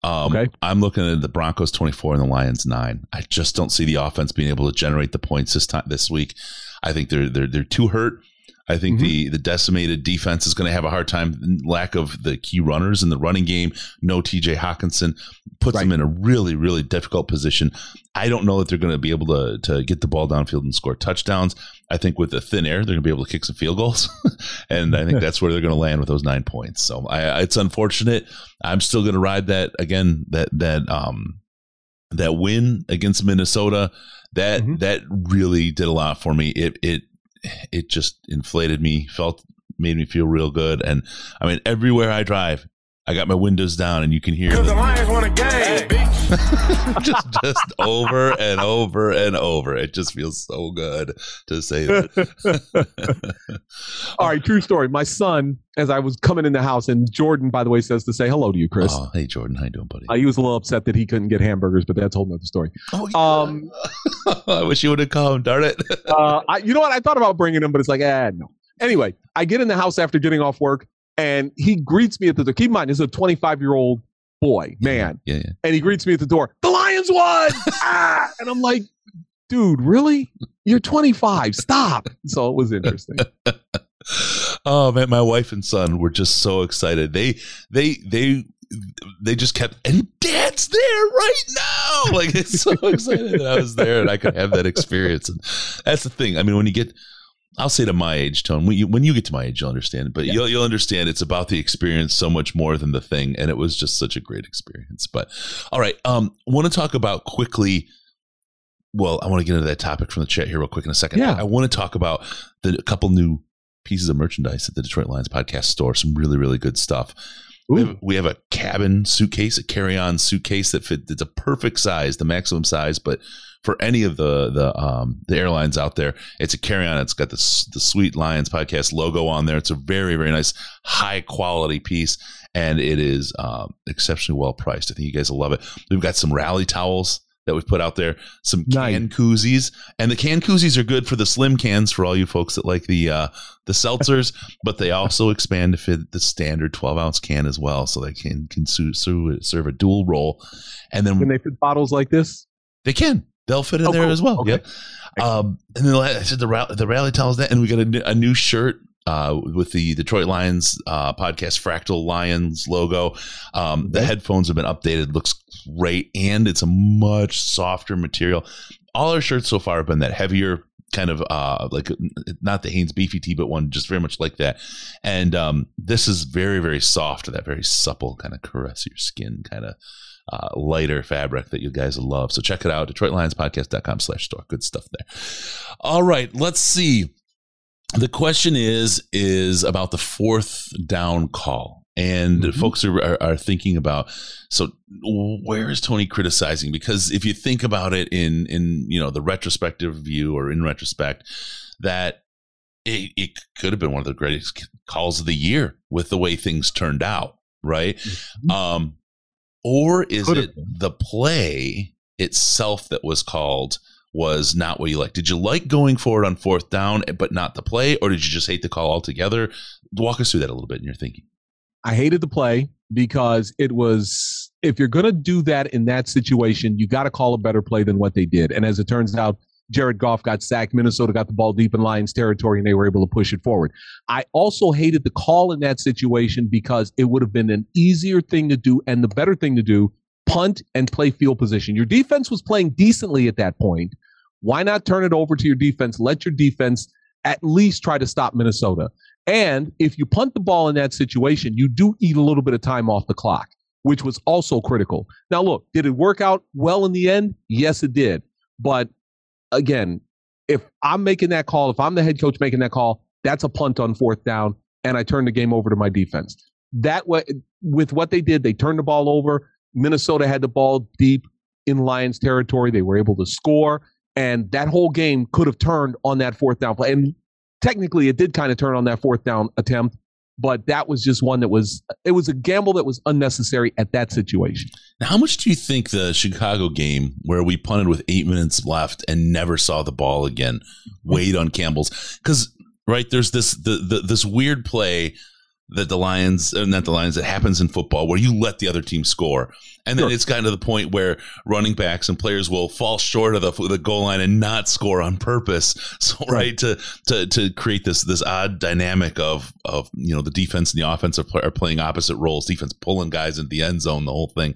Speaker 2: Um, okay. I'm looking at the Broncos 24 and the Lions nine. I just don't see the offense being able to generate the points this time this week. I think they're they're they're too hurt. I think mm-hmm. the the decimated defense is going to have a hard time. Lack of the key runners in the running game. No T.J. Hockenson puts right. them in a really really difficult position. I don't know that they're going to be able to to get the ball downfield and score touchdowns. I think with the thin air, they're going to be able to kick some field goals, and I think that's where they're going to land with those nine points. So I, it's unfortunate. I'm still going to ride that again. That that um that win against Minnesota that mm-hmm. that really did a lot for me. It it it just inflated me, felt made me feel real good. And I mean, everywhere I drive, I got my windows down, and you can hear the Lions won a game. just just over and over and over. It just feels so good to say that.
Speaker 3: All right, true story. My son, as I was coming in the house, and Jordan, by the way, says to say hello to you, Chris. Oh,
Speaker 2: hey Jordan, how you doing, buddy?
Speaker 3: Uh, he was a little upset that he couldn't get hamburgers, but that's a whole other story. Oh,
Speaker 2: yeah. Um, I wish you would have come. Darn it.
Speaker 3: uh, I, you know what? I thought about bringing him, but it's like, ah, no. Anyway, I get in the house after getting off work and he greets me at the door. Keep in mind, this is a 25 year old boy, man.
Speaker 2: Yeah, yeah,
Speaker 3: And he greets me at the door. The Lions won. ah! And I'm like, dude, really? You're 25. Stop. So it was interesting.
Speaker 2: oh man, my wife and son were just so excited. They they they they just kept and dad's there right now like it's so excited that i was there and i could have that experience and that's the thing i mean when you get I'll say to my age, Tone. When you, when you get to my age, you'll understand it. But yeah. you'll you'll understand it's about the experience so much more than the thing, and it was just such a great experience. But all right, um, want to talk about quickly. Well, I want to get into that topic from the chat here real quick in a second.
Speaker 3: Yeah.
Speaker 2: I, I want to talk about the a couple new pieces of merchandise at the Detroit Lions podcast store. Some really really good stuff. We have, we have, a cabin suitcase, a carry-on suitcase that fit. It's a perfect size, the maximum size, but for any of the the um, the airlines out there. It's a carry on. It's got the the Sweet Lions podcast logo on there. It's a very very nice high quality piece, and it is um, exceptionally well priced. I think you guys will love it. We've got some rally towels that we've put out there, some can nice. koozies, and the can koozies are good for the slim cans for all you folks that like the uh, the seltzers, but they also expand to fit the standard twelve ounce can as well, so they can can serve a dual role. And then
Speaker 3: when they fit bottles like this?
Speaker 2: They can. They'll fit in oh, there cool. as well. Okay. Yeah. Um, and then I said the rally, the rally tells that, and we got a, a new shirt uh, with the Detroit Lions uh, podcast Fractal Lions logo. Um, the headphones have been updated. Looks great, and it's a much softer material. all our shirts so far have been that heavier kind of uh like not the Hanes beefy tee, but one just very much like that. And um this is very very soft, that very supple kind of caress your skin kind of uh, lighter fabric that you guys will love. So check it out, DetroitLionsPodcast.com slash store. Good stuff there. All right, let's see. The question is is about the fourth down call. And mm-hmm. folks are, are, are thinking about so where is Tony criticizing? Because if you think about it in in you know the retrospective view or in retrospect, that it, it could have been one of the greatest calls of the year with the way things turned out, right? Mm-hmm. Um, or is Could it the play itself that was called was not what you like? Did you like going forward on fourth down, eh, but not the play, or did you just hate the call altogether? Walk us through that a little bit in your thinking.
Speaker 3: I hated the play because it was if you're going to do that in that situation, you got to call a better play than what they did. And as it turns out, Jared Goff got sacked. Minnesota got the ball deep in Lions territory and they were able to push it forward. I also hated the call in that situation because it would have been an easier thing to do and the better thing to do punt and play field position. Your defense was playing decently at that point. Why not turn it over to your defense? Let your defense at least try to stop Minnesota. And if you punt the ball in that situation, you do eat a little bit of time off the clock, which was also critical. Now, look, did it work out well in the end? Yes, it did. But again, if I'm making that call, if I'm the head coach making that call, that's a punt on fourth down, and I turn the game over to my defense. That way, with what they did, they turned the ball over. Minnesota had the ball deep in Lions territory. They were able to score, and that whole game could have turned on that fourth down play. And technically, it did kind of turn on that fourth down attempt but that was just one that was it was a gamble that was unnecessary at that situation.
Speaker 2: Now, how much do you think the Chicago game, where we punted with eight minutes left and never saw the ball again, weighed on Campbell's? Because right there's this the, the this weird play that the Lions, uh, not the Lions, that happens in football where you let the other team score. And then sure. it's gotten to the point where running backs and players will fall short of the, the goal line and not score on purpose. So, right, to, to, to create this, this odd dynamic of, of, you know, the defense and the offense are, are playing opposite roles, defense pulling guys into the end zone, the whole thing.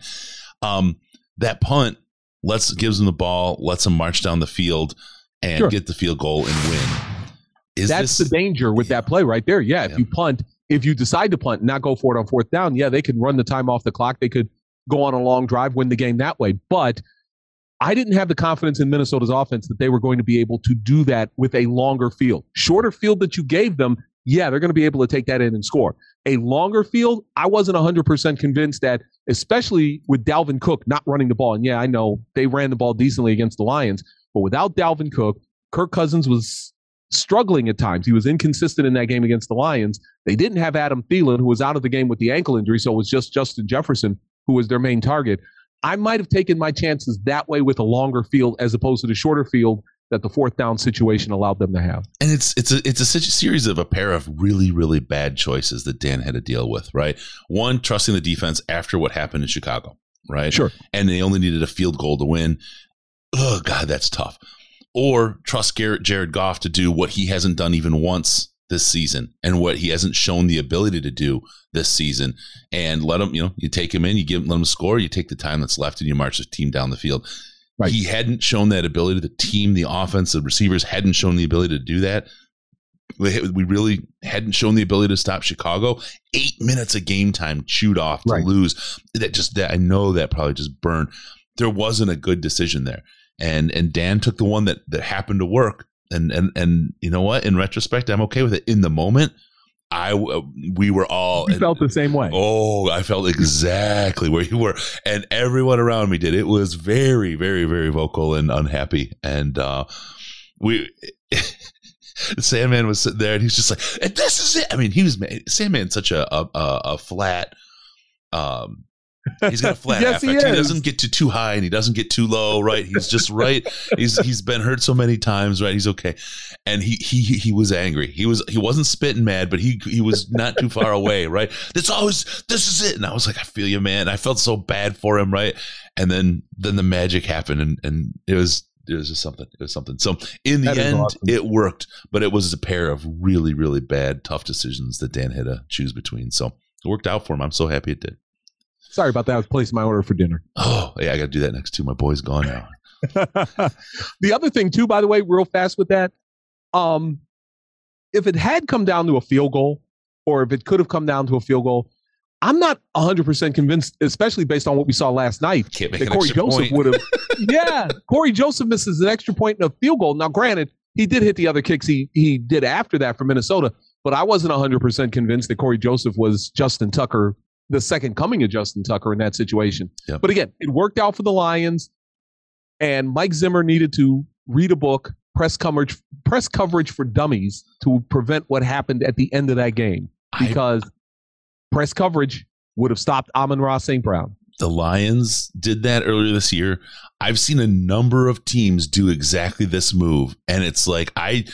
Speaker 2: Um, that punt lets, gives them the ball, lets them march down the field and sure. get the field goal and win.
Speaker 3: Is That's this, the danger with that play right there. Yeah. If yeah. you punt, if you decide to punt, and not go for it on fourth down, yeah, they could run the time off the clock. They could go on a long drive, win the game that way. But I didn't have the confidence in Minnesota's offense that they were going to be able to do that with a longer field. Shorter field that you gave them, yeah, they're going to be able to take that in and score. A longer field, I wasn't 100% convinced that, especially with Dalvin Cook not running the ball. And yeah, I know they ran the ball decently against the Lions, but without Dalvin Cook, Kirk Cousins was struggling at times. He was inconsistent in that game against the Lions. They didn't have Adam Thielen, who was out of the game with the ankle injury, so it was just Justin Jefferson who was their main target. I might have taken my chances that way with a longer field as opposed to the shorter field that the fourth down situation allowed them to have.
Speaker 2: And it's it's a it's a such a series of a pair of really really bad choices that Dan had to deal with, right? One, trusting the defense after what happened in Chicago, right?
Speaker 3: Sure.
Speaker 2: And they only needed a field goal to win. Oh God, that's tough or trust Garrett Jared Goff to do what he hasn't done even once this season and what he hasn't shown the ability to do this season and let him, you know, you take him in, you give him, let him score, you take the time that's left and you march the team down the field. Right. He hadn't shown that ability. The team, the offense, the receivers hadn't shown the ability to do that. We really hadn't shown the ability to stop Chicago. Eight minutes of game time chewed off to right. lose. That just that I know that probably just burned. There wasn't a good decision there and and Dan took the one that that happened to work. And and and you know what? In retrospect, I'm okay with it. In the moment, I we were all
Speaker 3: you felt the same way.
Speaker 2: Oh, I felt exactly where you were, and everyone around me did. It was very, very, very vocal and unhappy, and uh, we. Sandman was sitting there, and he's just like, "This is it." I mean, he was Sandman's such a a, a flat um, He's got a flat yes, affect. He, he, doesn't get to too high and he doesn't get too low, right? He's just right. he's he's been hurt so many times, right? He's okay. And he he he was angry. He was he wasn't spitting mad, but he he was not too far away, right? This always this is it. And I was like, I feel you, man. I felt so bad for him, right? And then then the magic happened and and it was it was just something. It was something. So in the end, awesome. it worked, but it was a pair of really, really bad, tough decisions that Dan had to choose between. So it worked out for him. I'm so happy it did.
Speaker 3: Sorry about that. I was placing my order for dinner.
Speaker 2: Oh, yeah, I got to do that next too. My boy's gone now.
Speaker 3: the other thing, too, by the way, real fast with that, um, if it had come down to a field goal, or if it could have come down to a field goal, I'm not 100% convinced, especially based on what we saw last night, that Corey Joseph would have. yeah, Corey Joseph misses an extra point and a field goal. Now, granted, he did hit the other kicks he, he did after that for Minnesota, but I wasn't 100% convinced that Corey Joseph was Justin Tucker, the second coming of Justin Tucker in that situation.
Speaker 2: Yep.
Speaker 3: But again, it worked out for the Lions, and Mike Zimmer needed to read a book, press coverage, press coverage for dummies to prevent what happened at the end of that game
Speaker 2: I-
Speaker 3: because press coverage would have stopped Amon-Ra St. Brown.
Speaker 2: the Lions did that earlier this year. I've seen a number of teams do exactly this move, and it's like I.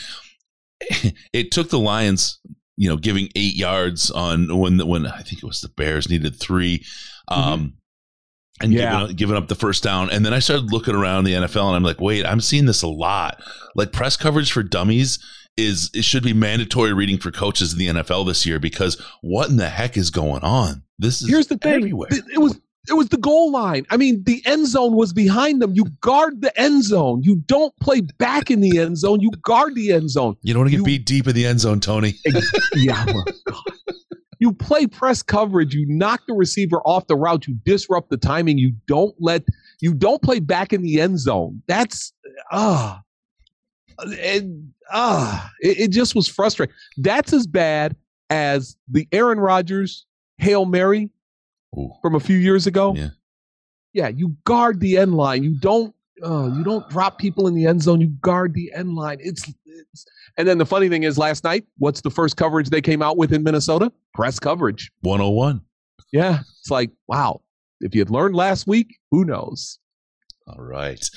Speaker 2: It took the Lions, you know, giving eight yards on when when I think it was the Bears needed three, um, and
Speaker 3: Yeah.
Speaker 2: giving, up, giving up the first down. And then I started looking around the NFL, and I'm like, wait, I'm seeing this a lot. Like press coverage for dummies is it should be mandatory reading for coaches in the NFL this year because what in the heck is going on? This is
Speaker 3: Here's the thing:
Speaker 2: everywhere.
Speaker 3: It was it was the goal line. I mean, the end zone was behind them. You guard the end zone. You don't play back in the end zone. You guard the end zone.
Speaker 2: You don't want to get
Speaker 3: You-
Speaker 2: beat deep in the end zone, Tony.
Speaker 3: Yeah. well, You play press coverage. You knock the receiver off the route. You disrupt the timing. You don't let. You don't play back in the end zone. That's ah. and ah, it, it just was frustrating. That's as bad as the Aaron Rodgers hail mary
Speaker 2: Ooh.
Speaker 3: from a few years ago.
Speaker 2: Yeah.
Speaker 3: Yeah, you guard the end line. You don't uh, you don't drop people in the end zone. You guard the end line. It's, it's and then the funny thing is last night, what's the first coverage they came out with in Minnesota? Press coverage.
Speaker 2: 101.
Speaker 3: Yeah. It's like, wow. If you had learned last week, who knows?
Speaker 2: All right.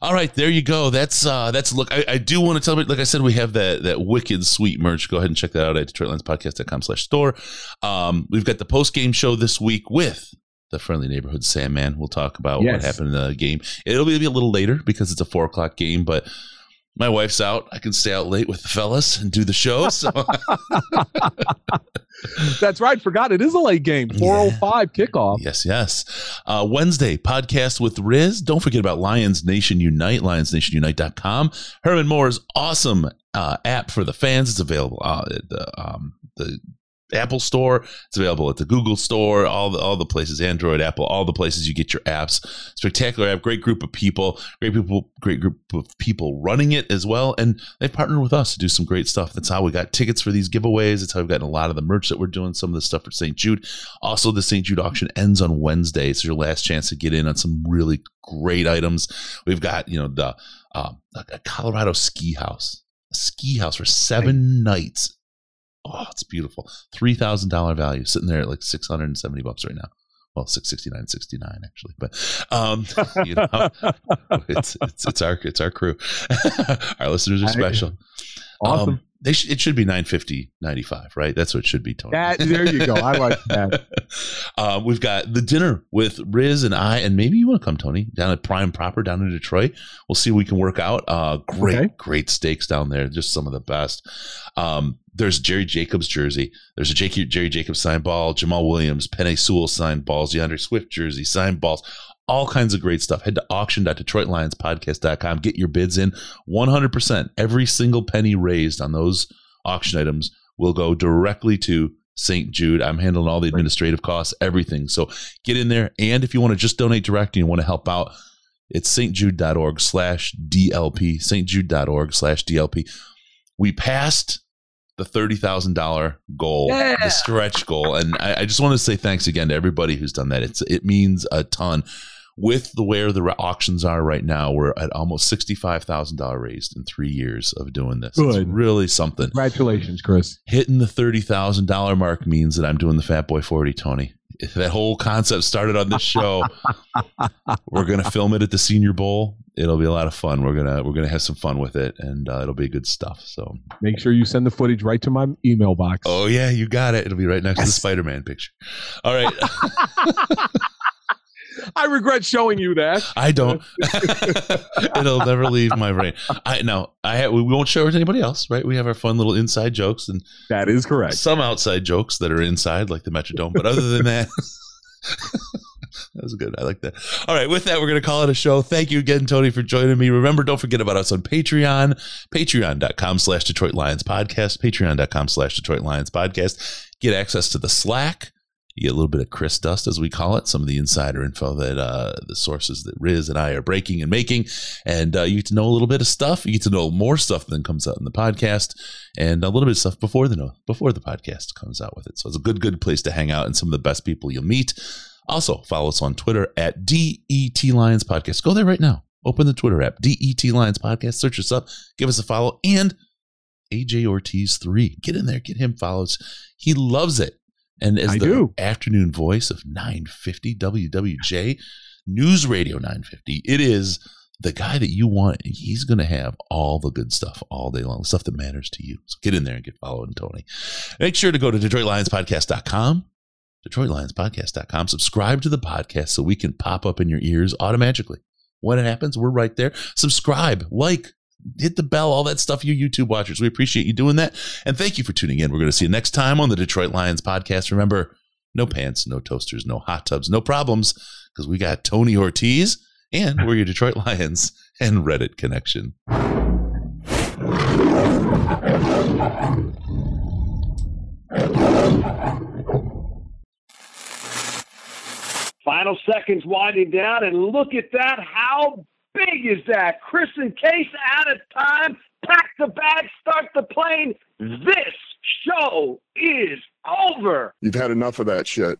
Speaker 2: All right, there you go. That's uh that's look I, I do want to tell you like I said, we have that that wicked sweet merch. Go ahead and check that out at DetroitLionsPodcast.com slash store. Um we've got the post game show this week with the friendly neighborhood Sandman. We'll talk about what happened in the game. It'll be a little later because it's a four o'clock game, but my wife's out. I can stay out late with the fellas and do the show. So
Speaker 3: That's right. Forgot it is a late game. 405 kickoff.
Speaker 2: Yes, yes. Uh, Wednesday, podcast with Riz. Don't forget about Lions Nation Unite, lionsnationunite.com. Herman Moore's awesome uh, app for the fans. It's available uh, the, um, the Apple Store. It's available at the Google Store, all the, all the places, Android, Apple, all the places you get your apps. Spectacular app, great group of people, great people, great group of people running it as well. And they've partnered with us to do some great stuff. That's how we got tickets for these giveaways. That's how we've gotten a lot of the merch that we're doing, some of the stuff for St. Jude. Also, the St. Jude auction ends on Wednesday. It's your last chance to get in on some really great items. We've got, you know, the uh, a Colorado ski house, a ski house for seven nights. Oh, it's beautiful. Three thousand dollar value, sitting there at like six hundred and seventy bucks right now. Well, six sixty nine, sixty nine actually, but um, you know, it's it's it's our it's our crew. our listeners are special.
Speaker 3: Awesome.
Speaker 2: Um, they sh- it should be 950 95 right that's what it should be Tony.
Speaker 3: that, there you go. I like that.
Speaker 2: uh, we've got the dinner with Riz and I, and maybe you want to come, Tony, down at Prime Proper down in Detroit. We'll see what we can work out. Uh, great,
Speaker 3: Okay.
Speaker 2: great steaks down there, just some of the best. Um, there's Jerry Jacobs jersey. There's a J- Jerry Jacobs signed ball, Jamaal Williams, Penei Sewell signed balls, D'Andre Swift jersey, signed balls, all kinds of great stuff. Head to auction.detroitlionspodcast.com. Get your bids in 100%. Every single penny raised on those auction items will go directly to St. Jude. I'm handling all the administrative costs, everything. So get in there. And if you want to just donate directly and you want to help out, it's stjude.org slash DLP, stjude.org slash DLP. We passed the $30,000 goal,
Speaker 3: Yeah.
Speaker 2: the stretch goal. And I, I just want to say thanks again to everybody who's done that. It's It means a ton. With the where the auctions are right now, we're at almost $65,000 raised in three years of doing this. It's really something
Speaker 3: Congratulations, Chris.
Speaker 2: hitting the thirty thousand dollar mark means that I'm doing the Fat Boy Forty, Tony. That whole concept started on this show. we're gonna film it at the Senior Bowl. It'll be a lot of fun. We're gonna we're gonna have some fun with it, and uh, it'll be good stuff. So,
Speaker 3: Make sure you send the footage right to my email box.
Speaker 2: oh yeah, you got it. It'll be right next to the Spider Man picture. All right,
Speaker 3: I regret showing you that.
Speaker 2: I don't. it'll never leave my brain. I know. I we won't share it to anybody else. Right? We have our fun little inside jokes and
Speaker 3: That is correct.
Speaker 2: some outside jokes that are inside, like the Metrodome. But other than that, That was good. I like that. All right. With that, we're going to call it a show. Thank you again, Tony, for joining me. Remember, don't forget about us on Patreon, patreon.com slash Detroit Lions podcast, patreon.com slash Detroit Lions podcast. Get access to the Slack. You get a little bit of Chris Dust, as we call it, some of the insider info that uh, the sources that Riz and I are breaking and making. And uh, you get to know a little bit of stuff. You get to know more stuff than comes out in the podcast and a little bit of stuff before the, before the podcast comes out with it. So it's a good, good place to hang out and some of the best people you'll meet. Also, follow us on Twitter at DET Lions Podcast. Go there right now. Open the Twitter app, DET Lions Podcast. Search us up, give us a follow, and AJ Ortiz three. Get in there, get him follows. He loves it. And as I the do. afternoon voice of 950 WWJ News Radio 950, it is the guy that you want. He's going to have all the good stuff all day long, stuff that matters to you. So get in there and get following Tony. Make sure to go to DetroitLionsPodcast.com DetroitLionsPodcast.com. Subscribe to the podcast so we can pop up in your ears automatically. When it happens, we're right there. Subscribe, like, hit the bell, all that stuff, you YouTube watchers. We appreciate you doing that. And thank you for tuning in. We're going to see you next time on the Detroit Lions podcast. Remember, no pants, no toasters, no hot tubs, no problems, because we got Tony Ortiz and we're your Detroit Lions and Reddit connection.
Speaker 4: Final seconds winding down, and look at that. How big is that? Chris and Case out of time. Pack the bag, start the plane. This show is over.
Speaker 5: You've had enough of that shit.